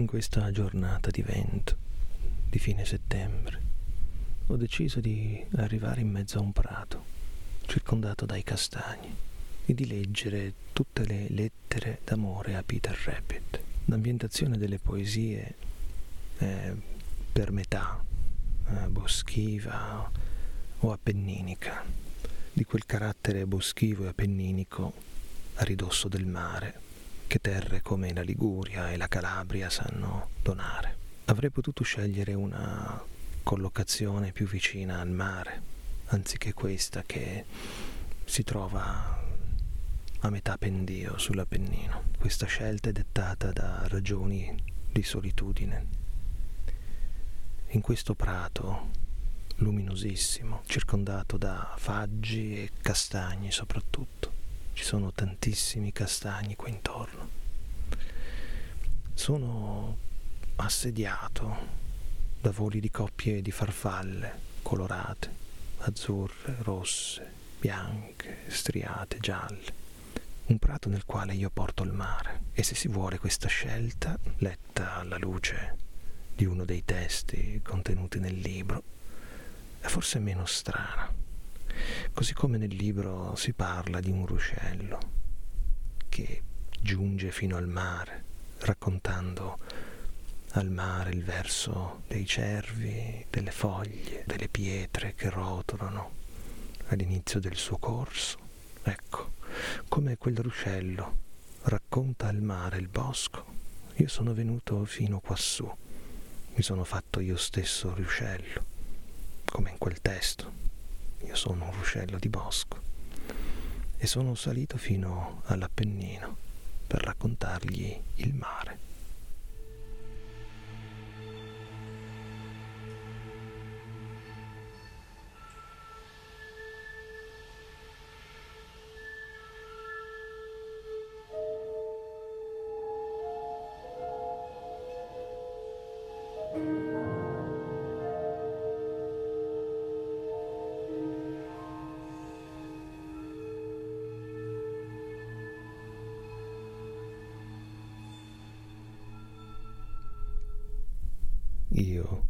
In questa giornata di vento, di fine settembre, ho deciso di arrivare in mezzo a un prato, circondato dai castagni, e di leggere tutte le lettere d'amore a Peter Rabbit. L'ambientazione delle poesie è per metà eh, boschiva o appenninica, di quel carattere boschivo e appenninico a ridosso del mare che terre come la Liguria e la Calabria sanno donare. Avrei potuto scegliere una collocazione più vicina al mare, anziché questa che si trova a metà pendio sull'Appennino. Questa scelta è dettata da ragioni di solitudine. In questo prato luminosissimo, circondato da faggi e castagni soprattutto, ci sono tantissimi castagni qui intorno. Sono assediato da voli di coppie di farfalle colorate, azzurre, rosse, bianche, striate, gialle. Un prato nel quale io porto il mare e se si vuole questa scelta, letta alla luce di uno dei testi contenuti nel libro, è forse meno strana Così come nel libro si parla di un ruscello che giunge fino al mare, raccontando al mare il verso dei cervi, delle foglie, delle pietre che rotolano all'inizio del suo corso. Ecco, come quel ruscello racconta al mare il bosco, io sono venuto fino quassù, mi sono fatto io stesso ruscello, come in quel testo. Io sono un ruscello di bosco e sono salito fino all'Appennino per raccontargli il mare. Io,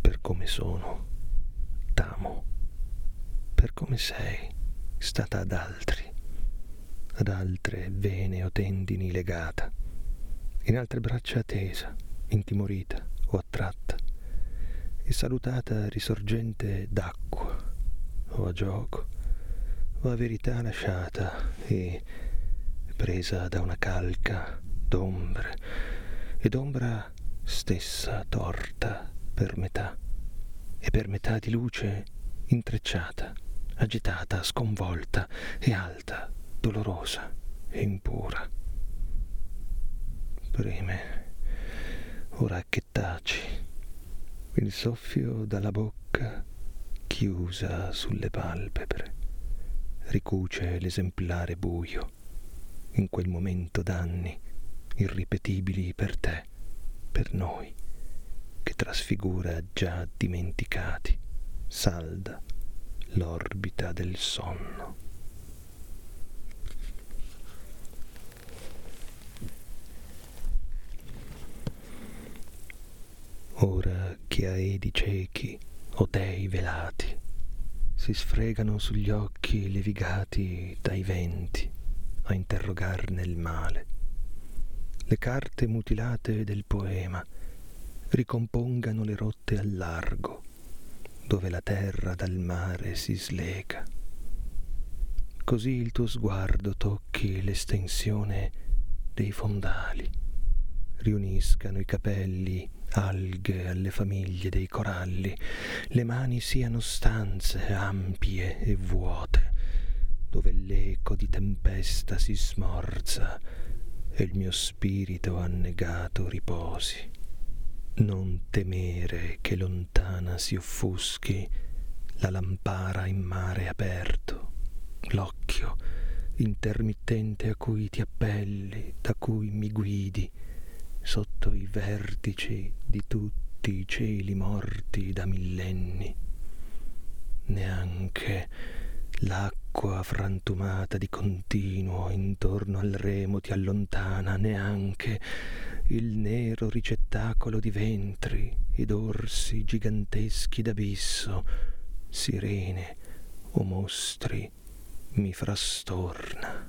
per come sono, t'amo, per come sei, stata ad altri, ad altre vene o tendini legata, in altre braccia tesa, intimorita o attratta, e salutata risorgente d'acqua, o a gioco, o a verità lasciata e presa da una calca d'ombre, ed ombra stessa torta per metà e per metà di luce intrecciata, agitata, sconvolta e alta, dolorosa e impura. Preme, ora che taci, il soffio dalla bocca chiusa sulle palpebre ricuce l'esemplare buio in quel momento d'anni irripetibili per te per noi, che trasfigura già dimenticati, salda l'orbita del sonno. Ora che aedi ciechi o dei velati si sfregano sugli occhi levigati dai venti a interrogarne il male, le carte mutilate del poema ricompongano le rotte al largo, dove la terra dal mare si slega. Così il tuo sguardo tocchi l'estensione dei fondali, riuniscano i capelli alghe alle famiglie dei coralli, le mani siano stanze ampie e vuote, dove l'eco di tempesta si smorza e il mio spirito annegato riposi. Non temere che lontana si offuschi la lampara in mare aperto, l'occhio intermittente a cui ti appelli, da cui mi guidi, sotto i vertici di tutti i cieli morti da millenni. Neanche L'acqua frantumata di continuo intorno al remo ti allontana, neanche il nero ricettacolo di ventri ed orsi giganteschi d'abisso, sirene o mostri mi frastorna.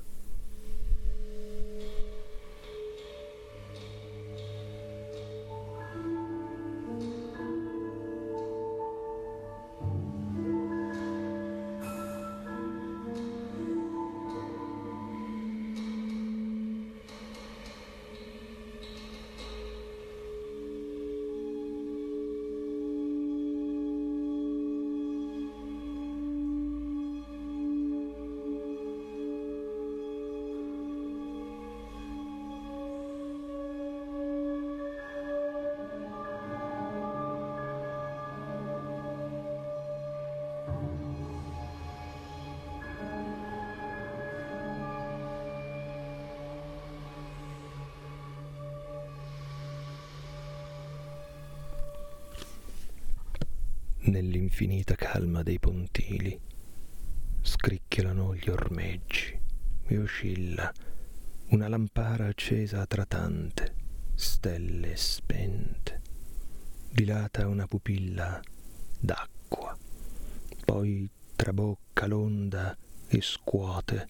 Nell'infinita calma dei pontili. Scricchiolano gli ormeggi e oscilla una lampara accesa tra tante stelle spente. Dilata una pupilla d'acqua, poi trabocca l'onda e scuote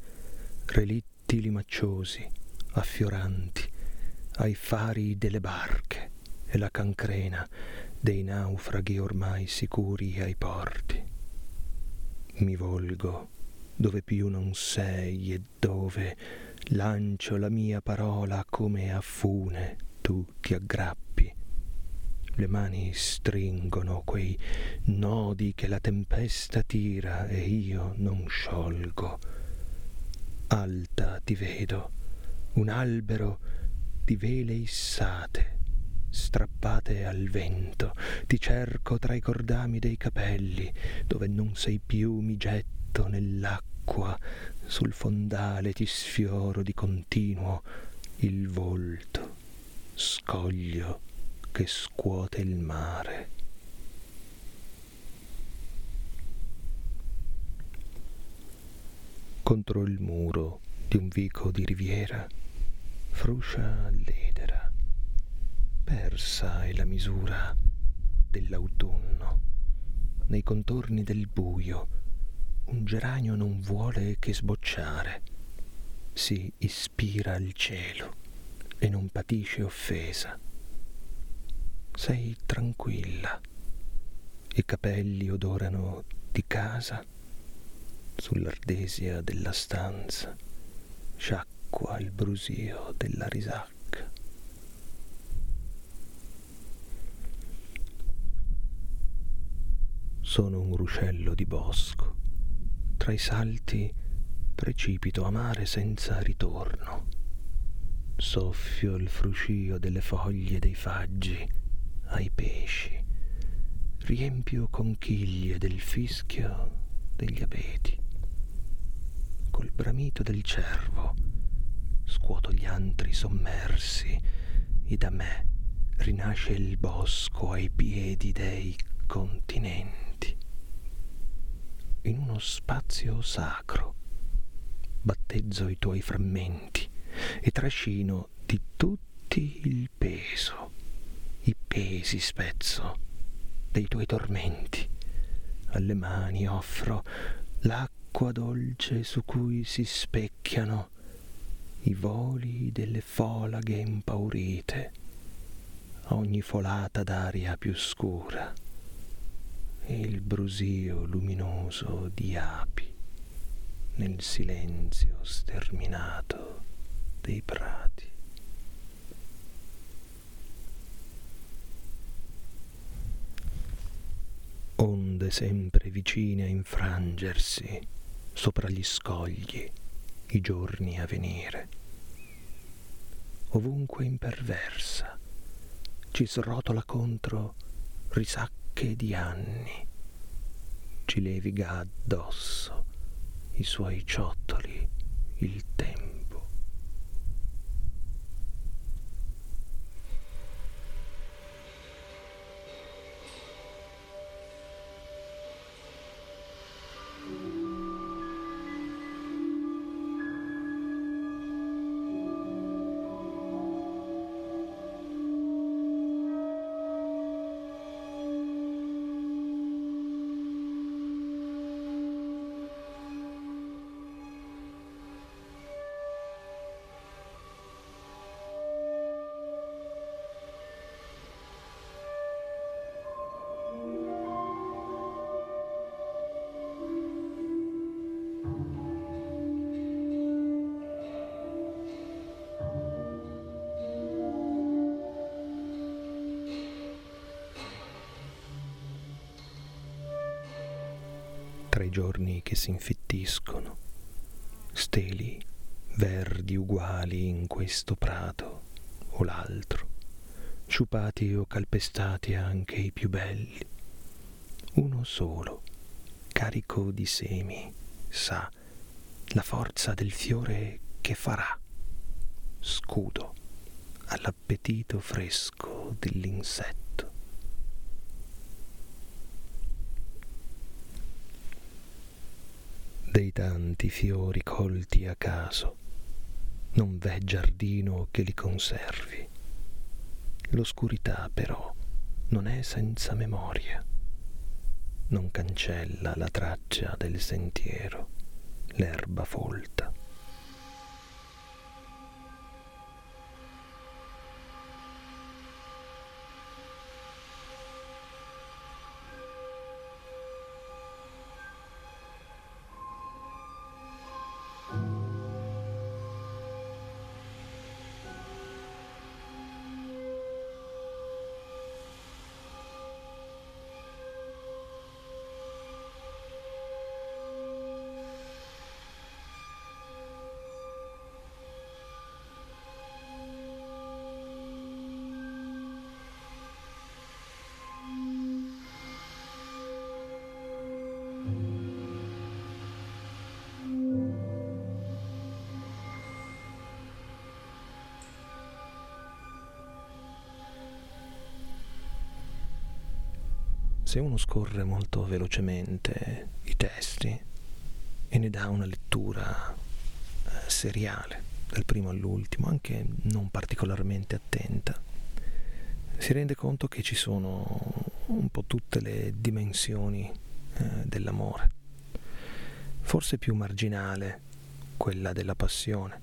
relitti limacciosi, affioranti, ai fari delle barche e la cancrena dei naufraghi ormai sicuri ai porti. Mi volgo dove più non sei e dove lancio la mia parola come a fune tu ti aggrappi. Le mani stringono quei nodi che la tempesta tira e io non sciolgo. Alta ti vedo, un albero di vele issate strappate al vento, ti cerco tra i cordami dei capelli, dove non sei più mi getto nell'acqua, sul fondale ti sfioro di continuo il volto, scoglio che scuote il mare. Contro il muro di un vico di riviera fruscia l'edera persa è la misura dell'autunno. Nei contorni del buio un geranio non vuole che sbocciare. Si ispira al cielo e non patisce offesa. Sei tranquilla. I capelli odorano di casa. Sull'ardesia della stanza sciacqua il brusio della risacca. Sono un ruscello di bosco. Tra i salti precipito a mare senza ritorno. Soffio il fruscio delle foglie dei faggi ai pesci. Riempio conchiglie del fischio degli abeti. Col bramito del cervo scuoto gli antri sommersi e da me rinasce il bosco ai piedi dei continenti in uno spazio sacro. Battezzo i tuoi frammenti e trascino di tutti il peso, i pesi spezzo dei tuoi tormenti. Alle mani offro l'acqua dolce su cui si specchiano i voli delle folaghe impaurite, ogni folata d'aria più scura e il brusio luminoso di api nel silenzio sterminato dei prati. Onde sempre vicine a infrangersi sopra gli scogli i giorni a venire. Ovunque imperversa ci srotola contro risacca che di anni ci leviga addosso i suoi ciottoli il tempo. Tra i giorni che si infittiscono, steli verdi uguali in questo prato o l'altro, sciupati o calpestati anche i più belli. Uno solo, carico di semi, sa la forza del fiore che farà, scudo all'appetito fresco dell'insetto. Dei tanti fiori colti a caso, non v'è giardino che li conservi. L'oscurità però non è senza memoria, non cancella la traccia del sentiero, l'erba folta. Se uno scorre molto velocemente i testi e ne dà una lettura eh, seriale, dal primo all'ultimo, anche non particolarmente attenta, si rende conto che ci sono un po' tutte le dimensioni eh, dell'amore, forse più marginale quella della passione.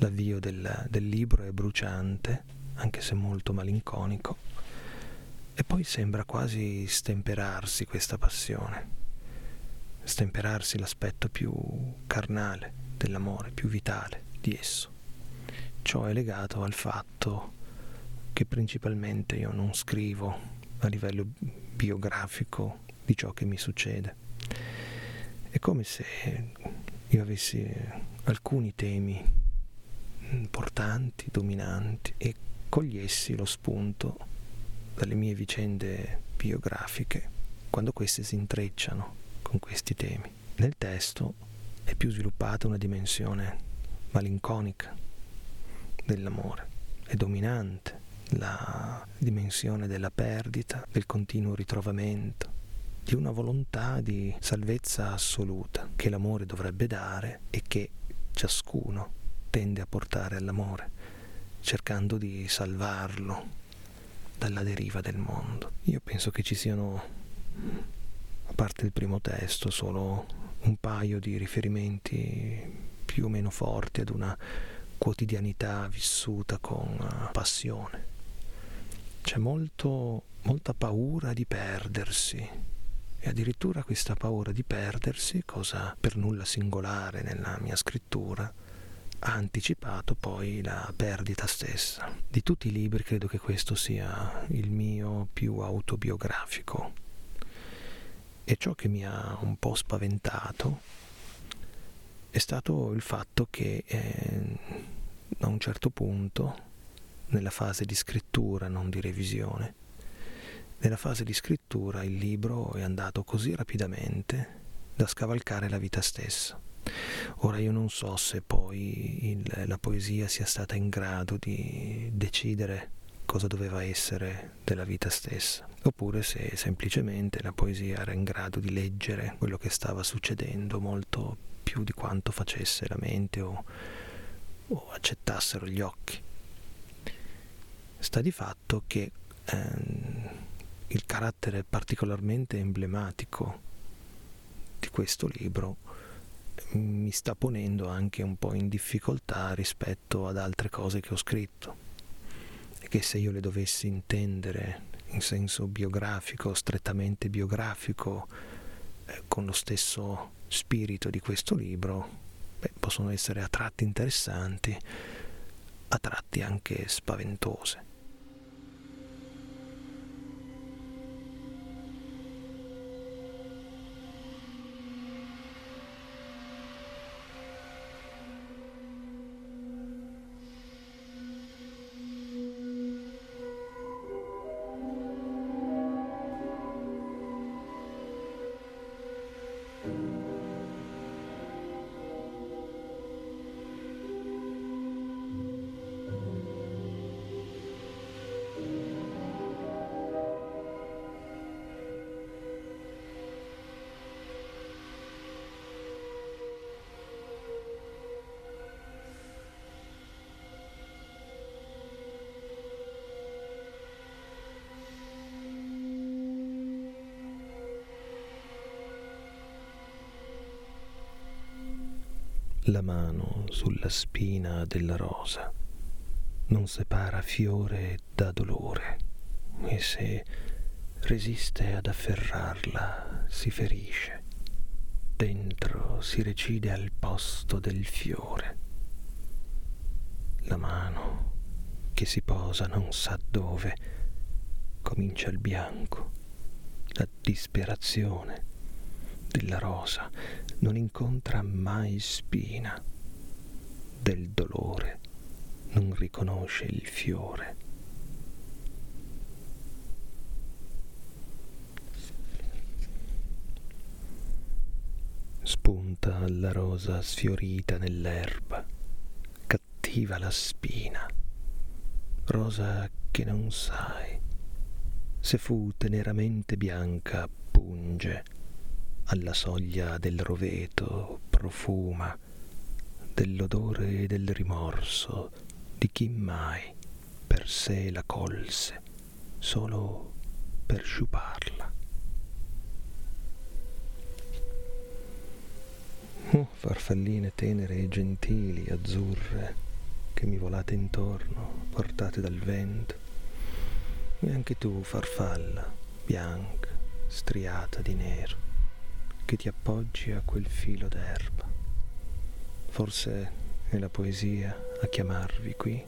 L'avvio del, del libro è bruciante, anche se molto malinconico, poi sembra quasi stemperarsi questa passione, stemperarsi l'aspetto più carnale dell'amore, più vitale di esso. Ciò è legato al fatto che principalmente io non scrivo a livello biografico di ciò che mi succede. È come se io avessi alcuni temi importanti, dominanti e cogliessi lo spunto dalle mie vicende biografiche quando queste si intrecciano con questi temi. Nel testo è più sviluppata una dimensione malinconica dell'amore, è dominante la dimensione della perdita, del continuo ritrovamento, di una volontà di salvezza assoluta che l'amore dovrebbe dare e che ciascuno tende a portare all'amore, cercando di salvarlo dalla deriva del mondo. Io penso che ci siano, a parte il primo testo, solo un paio di riferimenti più o meno forti ad una quotidianità vissuta con uh, passione. C'è molto, molta paura di perdersi e addirittura questa paura di perdersi, cosa per nulla singolare nella mia scrittura, ha anticipato poi la perdita stessa. Di tutti i libri credo che questo sia il mio più autobiografico. E ciò che mi ha un po' spaventato è stato il fatto che eh, a un certo punto, nella fase di scrittura, non di revisione, nella fase di scrittura il libro è andato così rapidamente da scavalcare la vita stessa Ora io non so se poi il, la poesia sia stata in grado di decidere cosa doveva essere della vita stessa, oppure se semplicemente la poesia era in grado di leggere quello che stava succedendo molto più di quanto facesse la mente o, o accettassero gli occhi. Sta di fatto che ehm, il carattere particolarmente emblematico di questo libro mi sta ponendo anche un po' in difficoltà rispetto ad altre cose che ho scritto e che se io le dovessi intendere in senso biografico, strettamente biografico, eh, con lo stesso spirito di questo libro, beh, possono essere a tratti interessanti, a tratti anche spaventose. La mano sulla spina della rosa. Non separa fiore da dolore e se resiste ad afferrarla si ferisce, dentro si recide al posto del fiore. La mano che si posa non sa dove, comincia il bianco, la disperazione della rosa non incontra mai spina, del dolore non riconosce il fiore. Spunta la rosa sfiorita nell'erba, cattiva la spina, rosa che non sai, se fu teneramente bianca punge alla soglia del roveto profuma dell'odore e del rimorso di chi mai per sé la colse solo per sciuparla. Oh, farfalline tenere e gentili, azzurre, che mi volate intorno, portate dal vento. E anche tu, farfalla, bianca, striata di nero che ti appoggi a quel filo d'erba. Forse è la poesia a chiamarvi qui,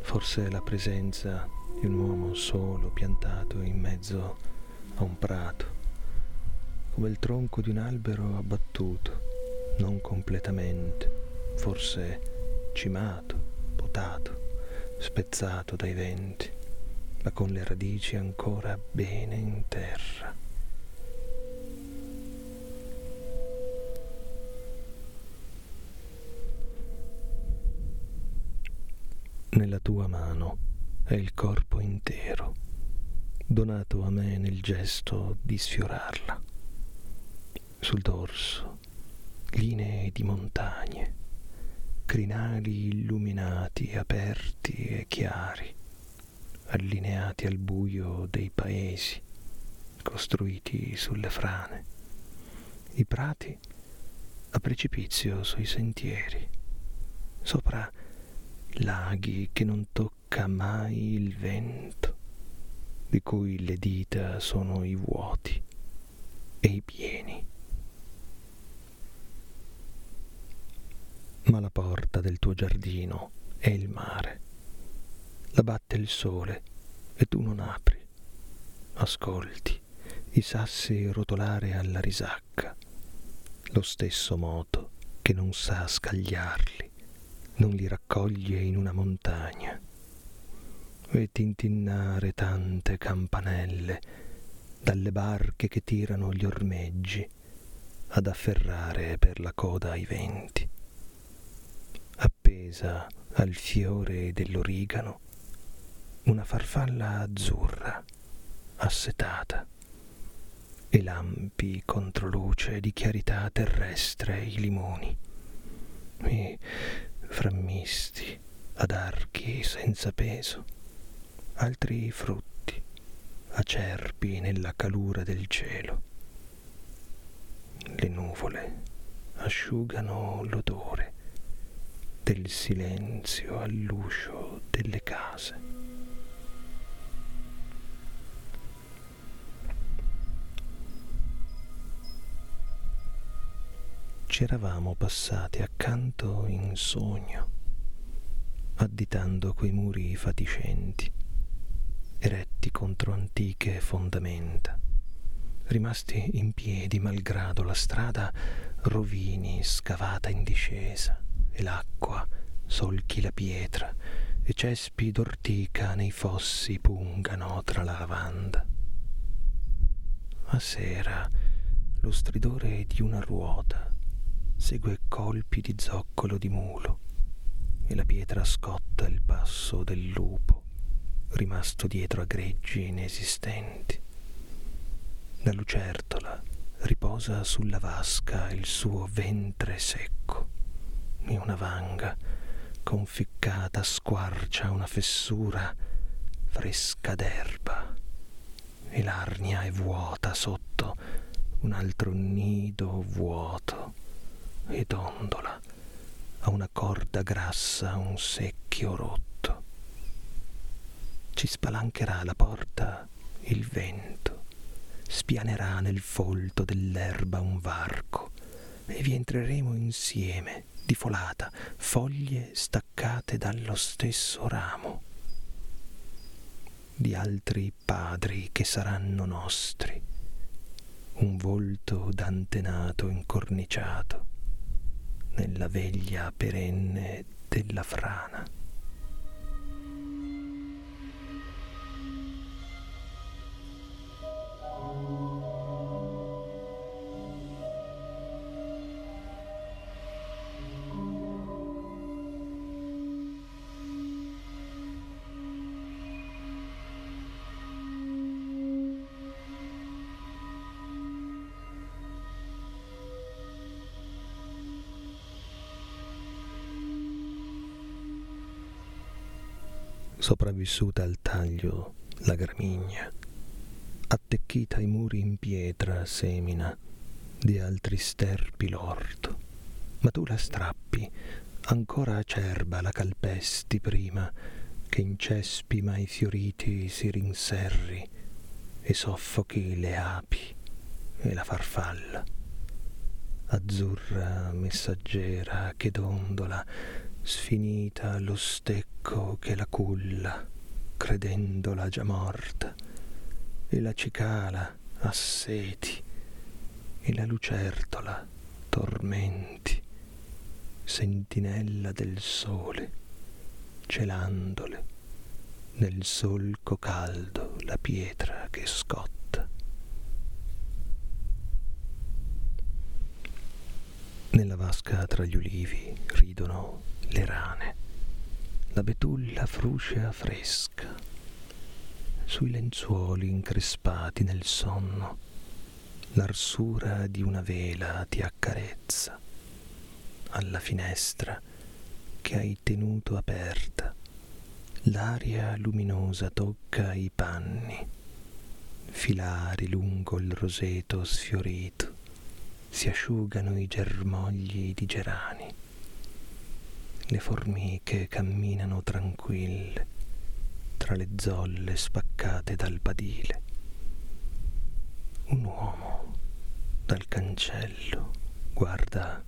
forse è la presenza di un uomo solo piantato in mezzo a un prato, come il tronco di un albero abbattuto, non completamente, forse cimato, potato, spezzato dai venti, ma con le radici ancora bene in terra. Nella tua mano è il corpo intero, donato a me nel gesto di sfiorarla. Sul dorso, linee di montagne, crinali illuminati, aperti e chiari, allineati al buio dei paesi, costruiti sulle frane, i prati a precipizio sui sentieri, sopra laghi che non tocca mai il vento, di cui le dita sono i vuoti e i pieni. Ma la porta del tuo giardino è il mare. La batte il sole e tu non apri. Ascolti i sassi rotolare alla risacca, lo stesso moto che non sa scagliarli non li raccoglie in una montagna e tintinnare tante campanelle dalle barche che tirano gli ormeggi ad afferrare per la coda i venti. Appesa al fiore dell'origano, una farfalla azzurra, assetata, e lampi contro luce di chiarità terrestre i limoni. E frammisti ad archi senza peso, altri frutti acerbi nella calura del cielo. Le nuvole asciugano l'odore del silenzio all'uscio delle case. Ci eravamo passati accanto in sogno, additando quei muri fatiscenti, eretti contro antiche fondamenta, rimasti in piedi malgrado la strada rovini scavata in discesa e l'acqua solchi la pietra e cespi d'ortica nei fossi pungano tra la lavanda. A sera lo stridore di una ruota segue colpi di zoccolo di mulo e la pietra scotta il passo del lupo rimasto dietro a greggi inesistenti. La lucertola riposa sulla vasca il suo ventre secco e una vanga conficcata squarcia una fessura fresca d'erba e l'arnia è vuota sotto un altro nido vuoto e dondola a una corda grassa un secchio rotto. Ci spalancherà la porta il vento, spianerà nel folto dell'erba un varco e vi entreremo insieme, di folata, foglie staccate dallo stesso ramo, di altri padri che saranno nostri, un volto d'antenato incorniciato nella veglia perenne della frana. Sopravvissuta al taglio la gramigna, attecchita ai muri in pietra semina di altri sterpi l'orto, ma tu la strappi, ancora acerba la calpesti prima che in cespi mai fioriti si rinserri e soffochi le api e la farfalla. Azzurra messaggera che dondola sfinita allo stecco che la culla, credendola già morta, e la cicala asseti, e la lucertola tormenti, sentinella del sole, celandole nel solco caldo la pietra che scotta. Nella vasca tra gli ulivi ridono le rane, la betulla fruscia fresca, sui lenzuoli increspati nel sonno, l'arsura di una vela ti accarezza, alla finestra che hai tenuto aperta, l'aria luminosa tocca i panni, filari lungo il roseto sfiorito, si asciugano i germogli di gerani le formiche camminano tranquille tra le zolle spaccate dal badile. Un uomo dal cancello guarda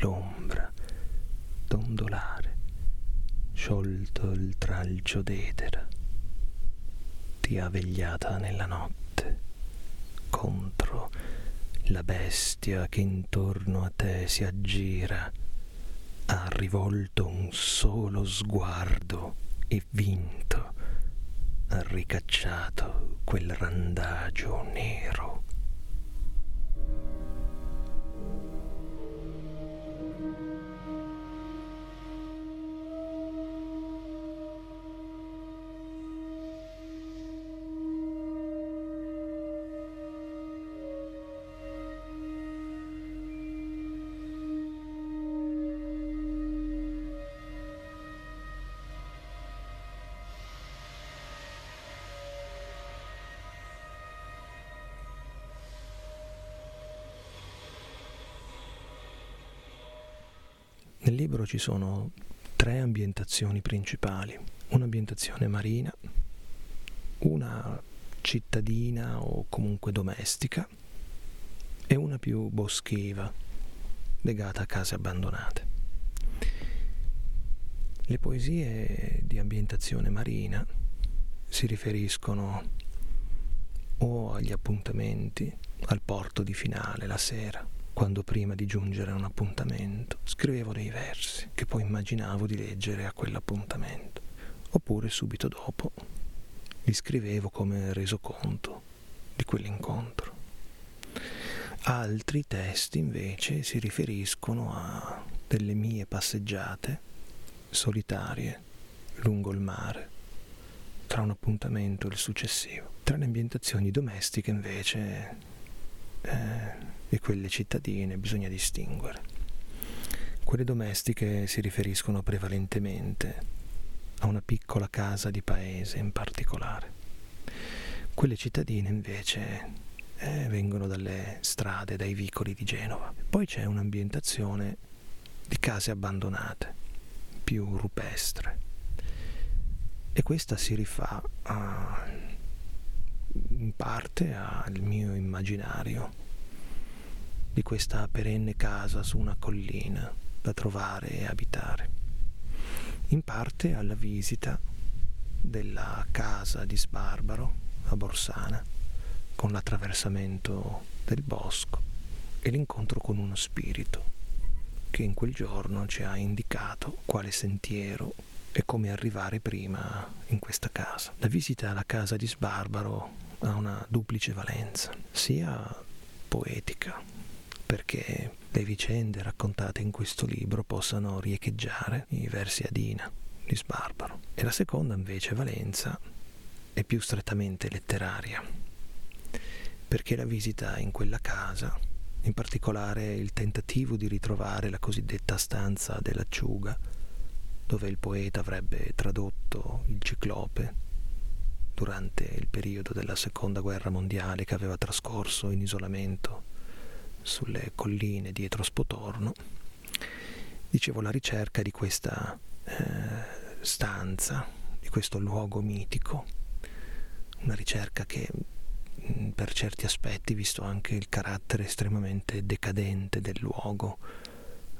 l'ombra dondolare, sciolto il tralcio d'edera. Ti ha vegliata nella notte contro la bestia che intorno a te si aggira ha rivolto un solo sguardo e vinto, ha ricacciato quel randagio nero. Nel libro ci sono tre ambientazioni principali, un'ambientazione marina, una cittadina o comunque domestica e una più boschiva, legata a case abbandonate. Le poesie di ambientazione marina si riferiscono o agli appuntamenti, al porto di finale la sera, quando prima di giungere a un appuntamento scrivevo dei versi che poi immaginavo di leggere a quell'appuntamento, oppure subito dopo li scrivevo come resoconto di quell'incontro. Altri testi invece si riferiscono a delle mie passeggiate solitarie lungo il mare, tra un appuntamento e il successivo. Tra le ambientazioni domestiche invece eh, e quelle cittadine bisogna distinguere. Quelle domestiche si riferiscono prevalentemente a una piccola casa di paese in particolare. Quelle cittadine invece eh, vengono dalle strade, dai vicoli di Genova. Poi c'è un'ambientazione di case abbandonate, più rupestre. E questa si rifà a, in parte al mio immaginario di questa perenne casa su una collina da trovare e abitare, in parte alla visita della casa di Sbarbaro a Borsana con l'attraversamento del bosco e l'incontro con uno spirito che in quel giorno ci ha indicato quale sentiero e come arrivare prima in questa casa. La visita alla casa di Sbarbaro ha una duplice valenza, sia poetica, perché le vicende raccontate in questo libro possano riecheggiare i versi Adina di Sbarbaro, e la seconda invece valenza è più strettamente letteraria, perché la visita in quella casa in particolare il tentativo di ritrovare la cosiddetta stanza dell'acciuga, dove il poeta avrebbe tradotto il ciclope durante il periodo della seconda guerra mondiale che aveva trascorso in isolamento sulle colline dietro Spotorno. Dicevo la ricerca di questa eh, stanza, di questo luogo mitico, una ricerca che Mm, per certi aspetti, visto anche il carattere estremamente decadente del luogo,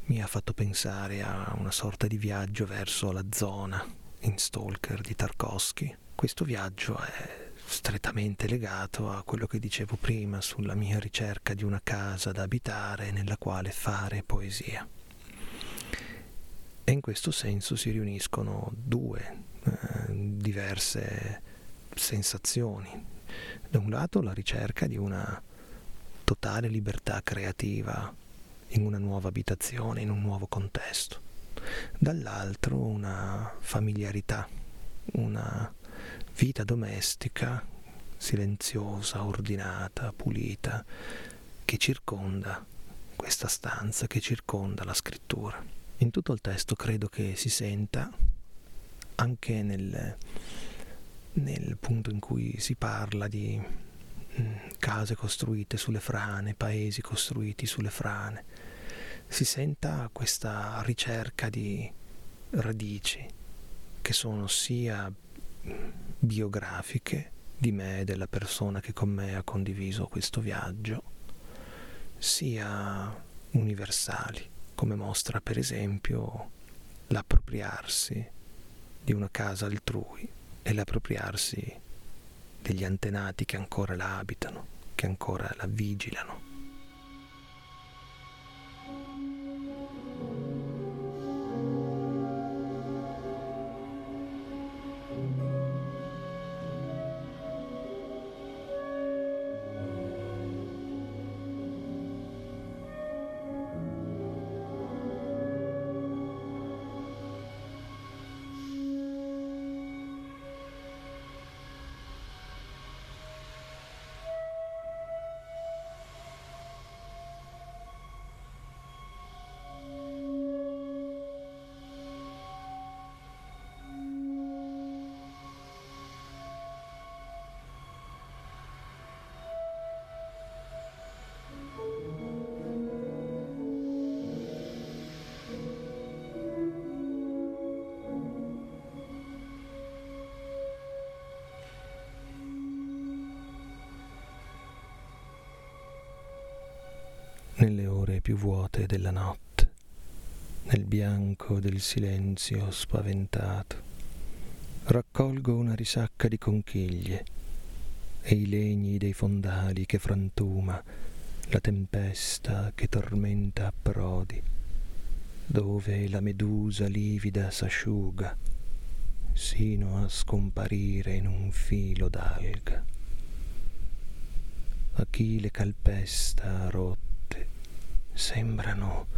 mi ha fatto pensare a una sorta di viaggio verso la zona in Stalker di Tarkovsky. Questo viaggio è strettamente legato a quello che dicevo prima sulla mia ricerca di una casa da abitare nella quale fare poesia. E in questo senso si riuniscono due eh, diverse sensazioni, da un lato la ricerca di una totale libertà creativa in una nuova abitazione, in un nuovo contesto, dall'altro una familiarità, una vita domestica silenziosa, ordinata, pulita, che circonda questa stanza, che circonda la scrittura. In tutto il testo credo che si senta anche nel nel punto in cui si parla di mm, case costruite sulle frane, paesi costruiti sulle frane, si senta questa ricerca di radici che sono sia biografiche di me e della persona che con me ha condiviso questo viaggio, sia universali, come mostra per esempio l'appropriarsi di una casa altrui e l'appropriarsi degli antenati che ancora la abitano, che ancora la vigilano. Nelle ore più vuote della notte, nel bianco del silenzio spaventato. Raccolgo una risacca di conchiglie e i legni dei fondali che frantuma la tempesta che tormenta a prodi, dove la medusa livida s'asciuga sino a scomparire in un filo d'alga. A chi le calpesta rotte sembrano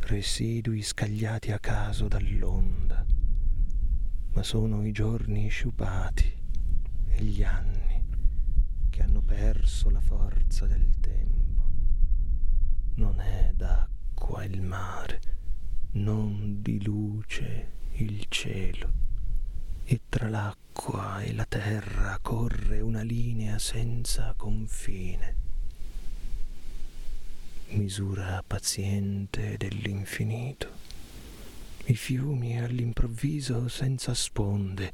residui scagliati a caso dall'onda, ma sono i giorni sciupati e gli anni che hanno perso la forza del tempo. Non è d'acqua il mare, non di luce il cielo, e tra l'acqua e la terra corre una linea senza confine misura paziente dell'infinito. I fiumi all'improvviso senza sponde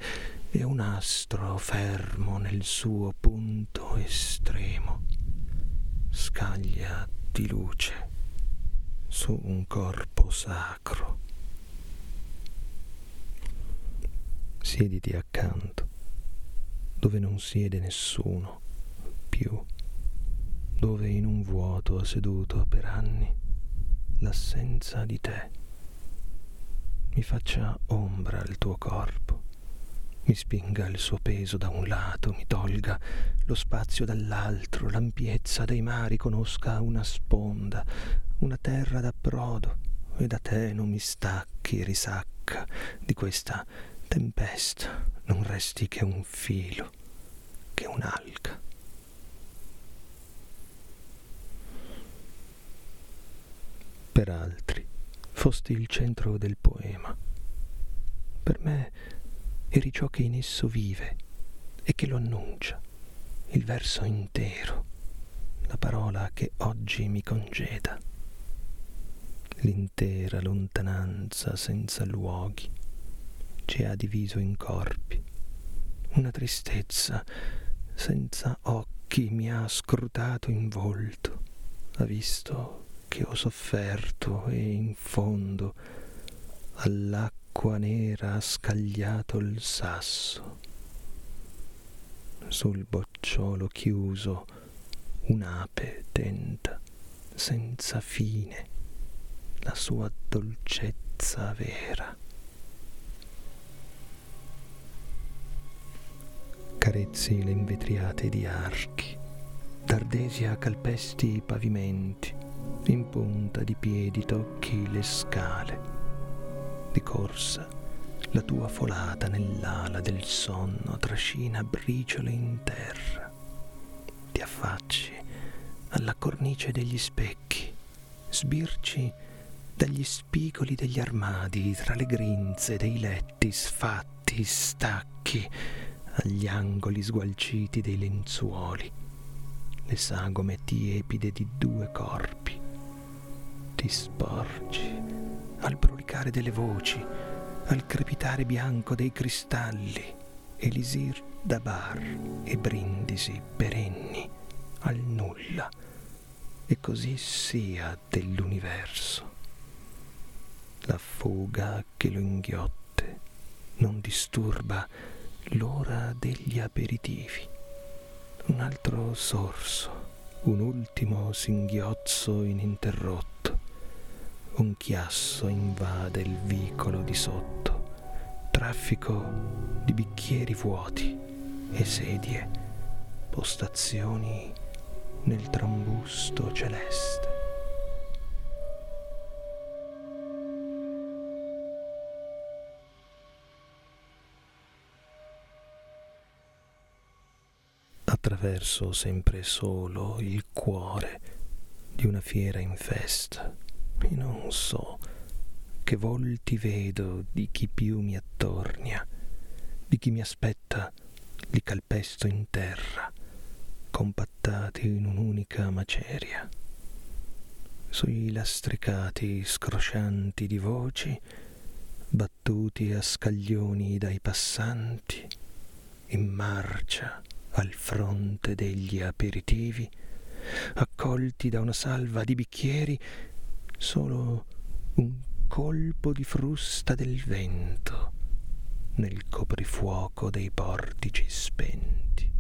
e un astro fermo nel suo punto estremo. Scaglia di luce su un corpo sacro. Siediti accanto, dove non siede nessuno più, dove in un vuoto ha seduto per anni l'assenza di te. Mi faccia ombra il tuo corpo, mi spinga il suo peso da un lato, mi tolga lo spazio dall'altro, l'ampiezza dei mari conosca una sponda, una terra d'approdo, e da te non mi stacchi risacca di questa tempesta, non resti che un filo, che un'alga. Per altri fosti il centro del poema. Per me eri ciò che in esso vive e che lo annuncia, il verso intero, la parola che oggi mi congeda, l'intera lontananza senza luoghi ci ha diviso in corpi. Una tristezza senza occhi mi ha scrutato in volto, ha visto che ho sofferto e in fondo all'acqua nera ha scagliato il sasso. Sul bocciolo chiuso un'ape tenta senza fine la sua dolcezza vera. carezzi le invetriate di archi, d'ardesia calpesti i pavimenti, in punta di piedi tocchi le scale, di corsa la tua folata nell'ala del sonno trascina briciole in terra, ti affacci alla cornice degli specchi, sbirci dagli spigoli degli armadi, tra le grinze dei letti sfatti, stacchi, agli angoli sgualciti dei lenzuoli, le sagome tiepide di due corpi. Ti sporgi al brulicare delle voci, al crepitare bianco dei cristalli, elisir da bar e brindisi perenni al nulla, e così sia dell'universo. La fuga che lo inghiotte non disturba l'ora degli aperitivi. Un altro sorso, un ultimo singhiozzo ininterrotto. Un chiasso invade il vicolo di sotto. Traffico di bicchieri vuoti e sedie, postazioni nel trambusto celeste. attraverso sempre solo il cuore di una fiera in festa e non so che volti vedo di chi più mi attornia, di chi mi aspetta li calpesto in terra, compattati in un'unica maceria. Sui lastricati scroscianti di voci, battuti a scaglioni dai passanti, in marcia al fronte degli aperitivi, accolti da una salva di bicchieri, solo un colpo di frusta del vento nel coprifuoco dei portici spenti.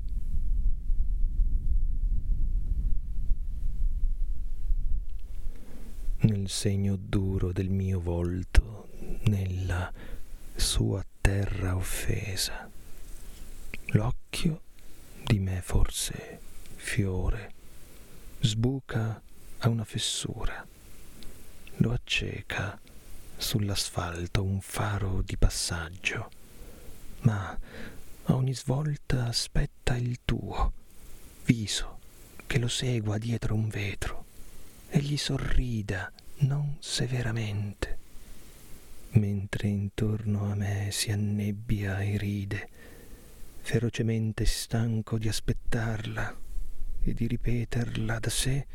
Nel segno duro del mio volto, nella sua terra offesa, l'occhio di me forse fiore, sbuca a una fessura, lo acceca sull'asfalto un faro di passaggio, ma a ogni svolta aspetta il tuo viso che lo segua dietro un vetro e gli sorrida non severamente, mentre intorno a me si annebbia e ride ferocemente stanco di aspettarla e di ripeterla da sé,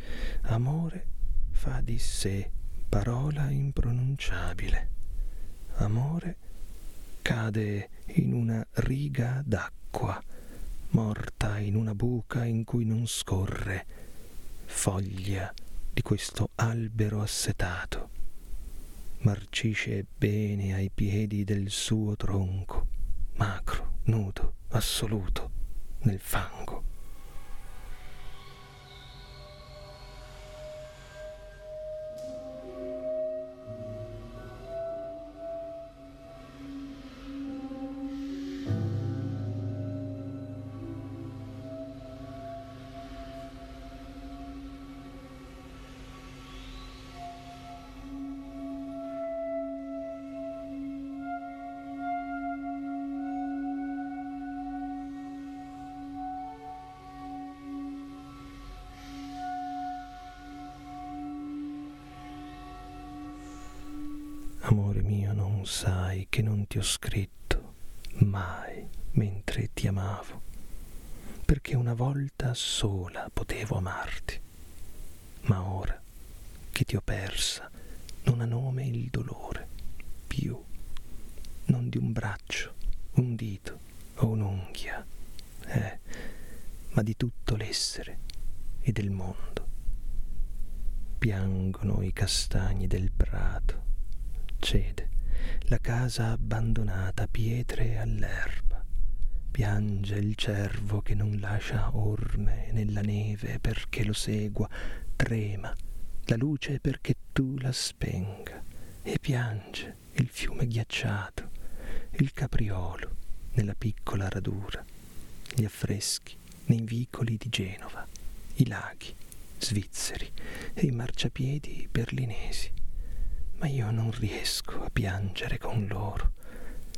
amore fa di sé parola impronunciabile. Amore cade in una riga d'acqua, morta in una buca in cui non scorre foglia di questo albero assetato. Marcisce bene ai piedi del suo tronco, macro, nudo, assoluto, nel fango. Amore mio, non sai che non ti ho scritto mai mentre ti amavo, perché una volta sola potevo amarti, ma ora che ti ho persa non ha nome il dolore più, non di un braccio, un dito o un'unghia, eh, ma di tutto l'essere e del mondo. Piangono i castagni del prato cede, la casa abbandonata, pietre all'erba. Piange il cervo che non lascia orme nella neve perché lo segua, trema la luce perché tu la spenga e piange il fiume ghiacciato, il capriolo nella piccola radura, gli affreschi nei vicoli di Genova, i laghi svizzeri e i marciapiedi berlinesi ma io non riesco a piangere con loro,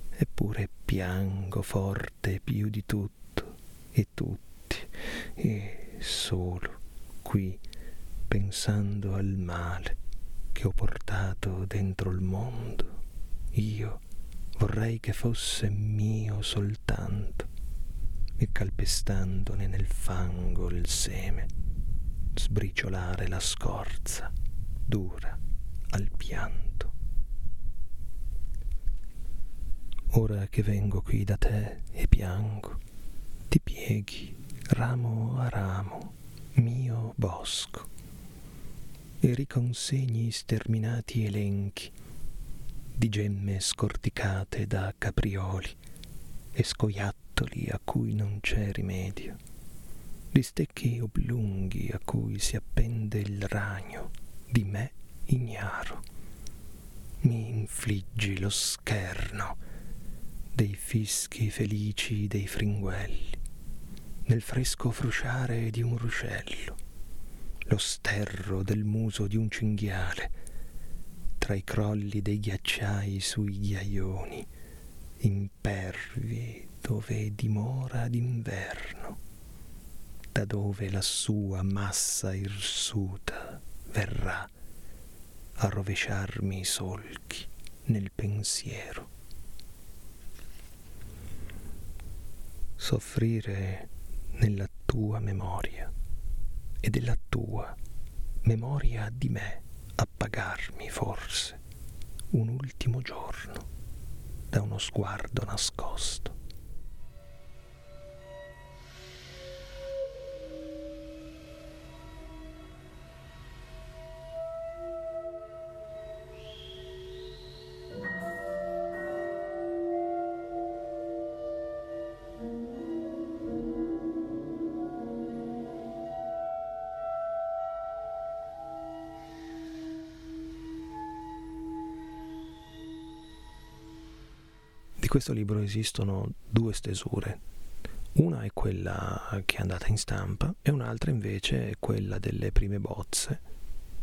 eppure piango forte più di tutto e tutti, e solo qui, pensando al male che ho portato dentro il mondo, io vorrei che fosse mio soltanto, e calpestandone nel fango il seme, sbriciolare la scorza dura al pianto. Ora che vengo qui da te e piango, ti pieghi ramo a ramo, mio bosco, e riconsegni sterminati elenchi di gemme scorticate da caprioli e scoiattoli a cui non c'è rimedio, di stecchi oblunghi a cui si appende il ragno di me ignaro. Mi infliggi lo scherno dei fischi felici dei fringuelli, nel fresco frusciare di un ruscello, lo sterro del muso di un cinghiale, tra i crolli dei ghiacciai sui ghiaioni, impervi dove dimora d'inverno, da dove la sua massa irsuta verrà a rovesciarmi i solchi nel pensiero. Soffrire nella tua memoria e della tua memoria di me appagarmi forse un ultimo giorno da uno sguardo nascosto. Questo libro esistono due stesure. Una è quella che è andata in stampa e un'altra invece è quella delle prime bozze.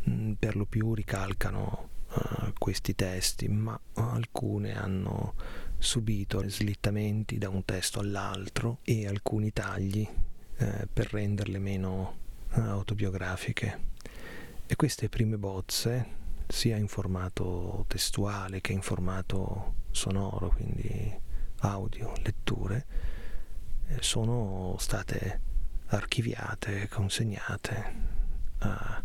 Mm, per lo più ricalcano uh, questi testi, ma alcune hanno subito slittamenti da un testo all'altro e alcuni tagli uh, per renderle meno uh, autobiografiche. E queste prime bozze sia in formato testuale che in formato sonoro, quindi audio, letture, eh, sono state archiviate, consegnate a,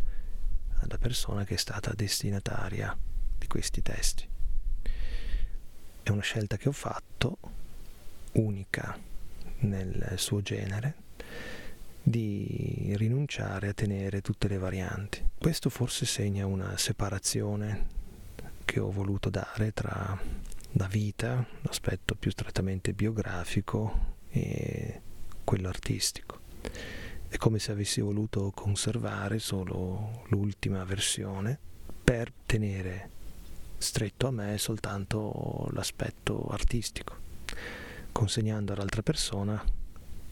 ad persona che è stata destinataria di questi testi. È una scelta che ho fatto, unica nel suo genere, di rinunciare a tenere tutte le varianti. Questo forse segna una separazione che ho voluto dare tra la vita, l'aspetto più strettamente biografico, e quello artistico. È come se avessi voluto conservare solo l'ultima versione per tenere stretto a me soltanto l'aspetto artistico, consegnando all'altra persona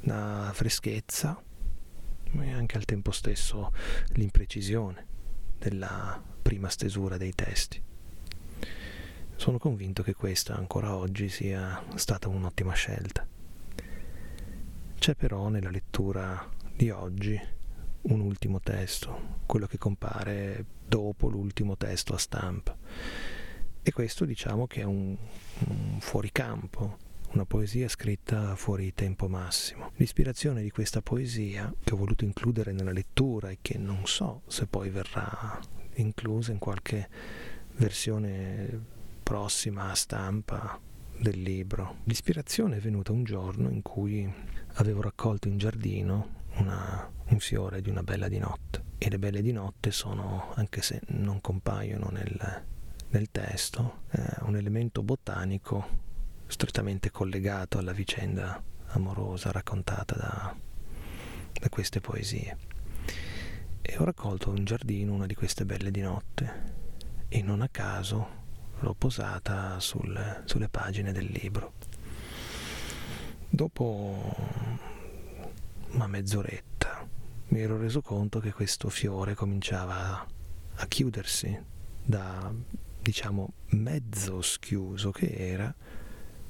la freschezza e anche al tempo stesso l'imprecisione della prima stesura dei testi. Sono convinto che questa ancora oggi sia stata un'ottima scelta. C'è però nella lettura di oggi un ultimo testo, quello che compare dopo l'ultimo testo a stampa. E questo diciamo che è un, un fuoricampo, una poesia scritta fuori tempo massimo. L'ispirazione di questa poesia, che ho voluto includere nella lettura e che non so se poi verrà inclusa in qualche versione prossima stampa del libro. L'ispirazione è venuta un giorno in cui avevo raccolto in giardino una, un fiore di una bella di notte e le belle di notte sono, anche se non compaiono nel, nel testo, eh, un elemento botanico strettamente collegato alla vicenda amorosa raccontata da, da queste poesie. E ho raccolto in giardino una di queste belle di notte e non a caso l'ho posata sul, sulle pagine del libro. Dopo una mezz'oretta mi ero reso conto che questo fiore cominciava a chiudersi da, diciamo, mezzo schiuso che era,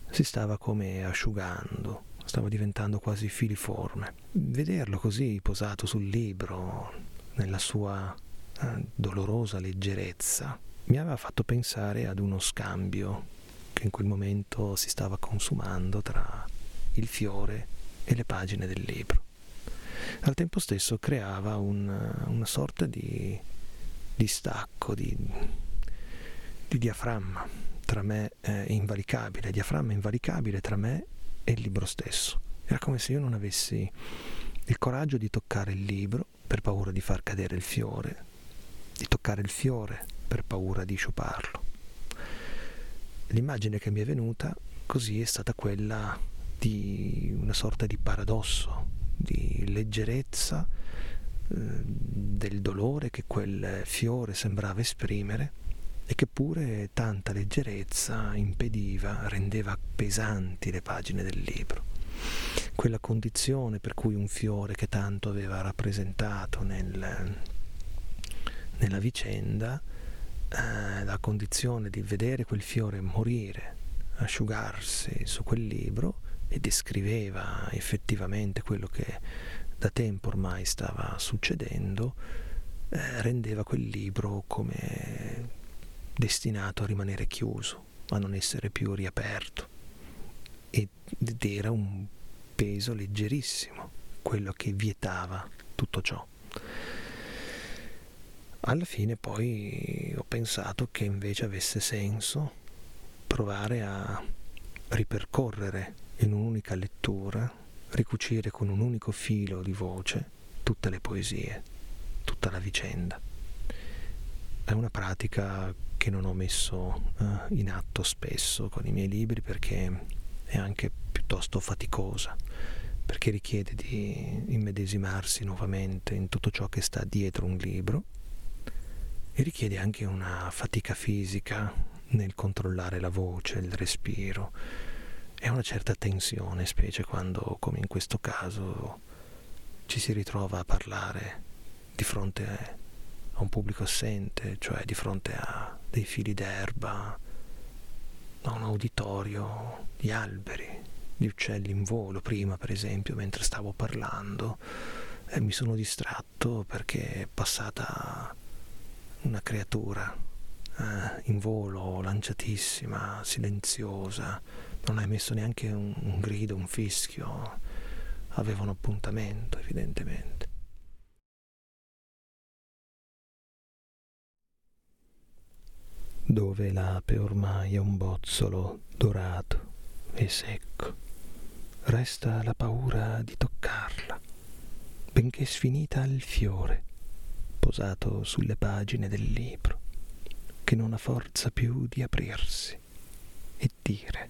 si stava come asciugando, stava diventando quasi filiforme. Vederlo così posato sul libro, nella sua eh, dolorosa leggerezza, mi aveva fatto pensare ad uno scambio che in quel momento si stava consumando tra il fiore e le pagine del libro. Al tempo stesso creava un, una sorta di, di stacco, di, di, diaframma tra me e invalicabile, diaframma invalicabile tra me e il libro stesso. Era come se io non avessi il coraggio di toccare il libro per paura di far cadere il fiore, di toccare il fiore per paura di sciuparlo. L'immagine che mi è venuta così è stata quella di una sorta di paradosso, di leggerezza eh, del dolore che quel fiore sembrava esprimere e che pure tanta leggerezza impediva, rendeva pesanti le pagine del libro. Quella condizione per cui un fiore che tanto aveva rappresentato nel, nella vicenda, eh, la condizione di vedere quel fiore morire, asciugarsi su quel libro, e descriveva effettivamente quello che da tempo ormai stava succedendo, eh, rendeva quel libro come destinato a rimanere chiuso, a non essere più riaperto. Ed era un peso leggerissimo quello che vietava tutto ciò. Alla fine poi ho pensato che invece avesse senso provare a ripercorrere in un'unica lettura ricucire con un unico filo di voce tutte le poesie, tutta la vicenda. È una pratica che non ho messo uh, in atto spesso con i miei libri perché è anche piuttosto faticosa, perché richiede di immedesimarsi nuovamente in tutto ciò che sta dietro un libro e richiede anche una fatica fisica nel controllare la voce, il respiro, e una certa tensione, specie quando, come in questo caso, ci si ritrova a parlare di fronte a un pubblico assente, cioè di fronte a dei fili d'erba, a un uditorio di alberi, di uccelli in volo. Prima, per esempio, mentre stavo parlando, eh, mi sono distratto perché è passata una creatura eh, in volo, lanciatissima, silenziosa, non hai messo neanche un, un grido, un fischio, aveva un appuntamento evidentemente. dove l'ape ormai è un bozzolo dorato e secco. Resta la paura di toccarla, benché sfinita il fiore, posato sulle pagine del libro, che non ha forza più di aprirsi e dire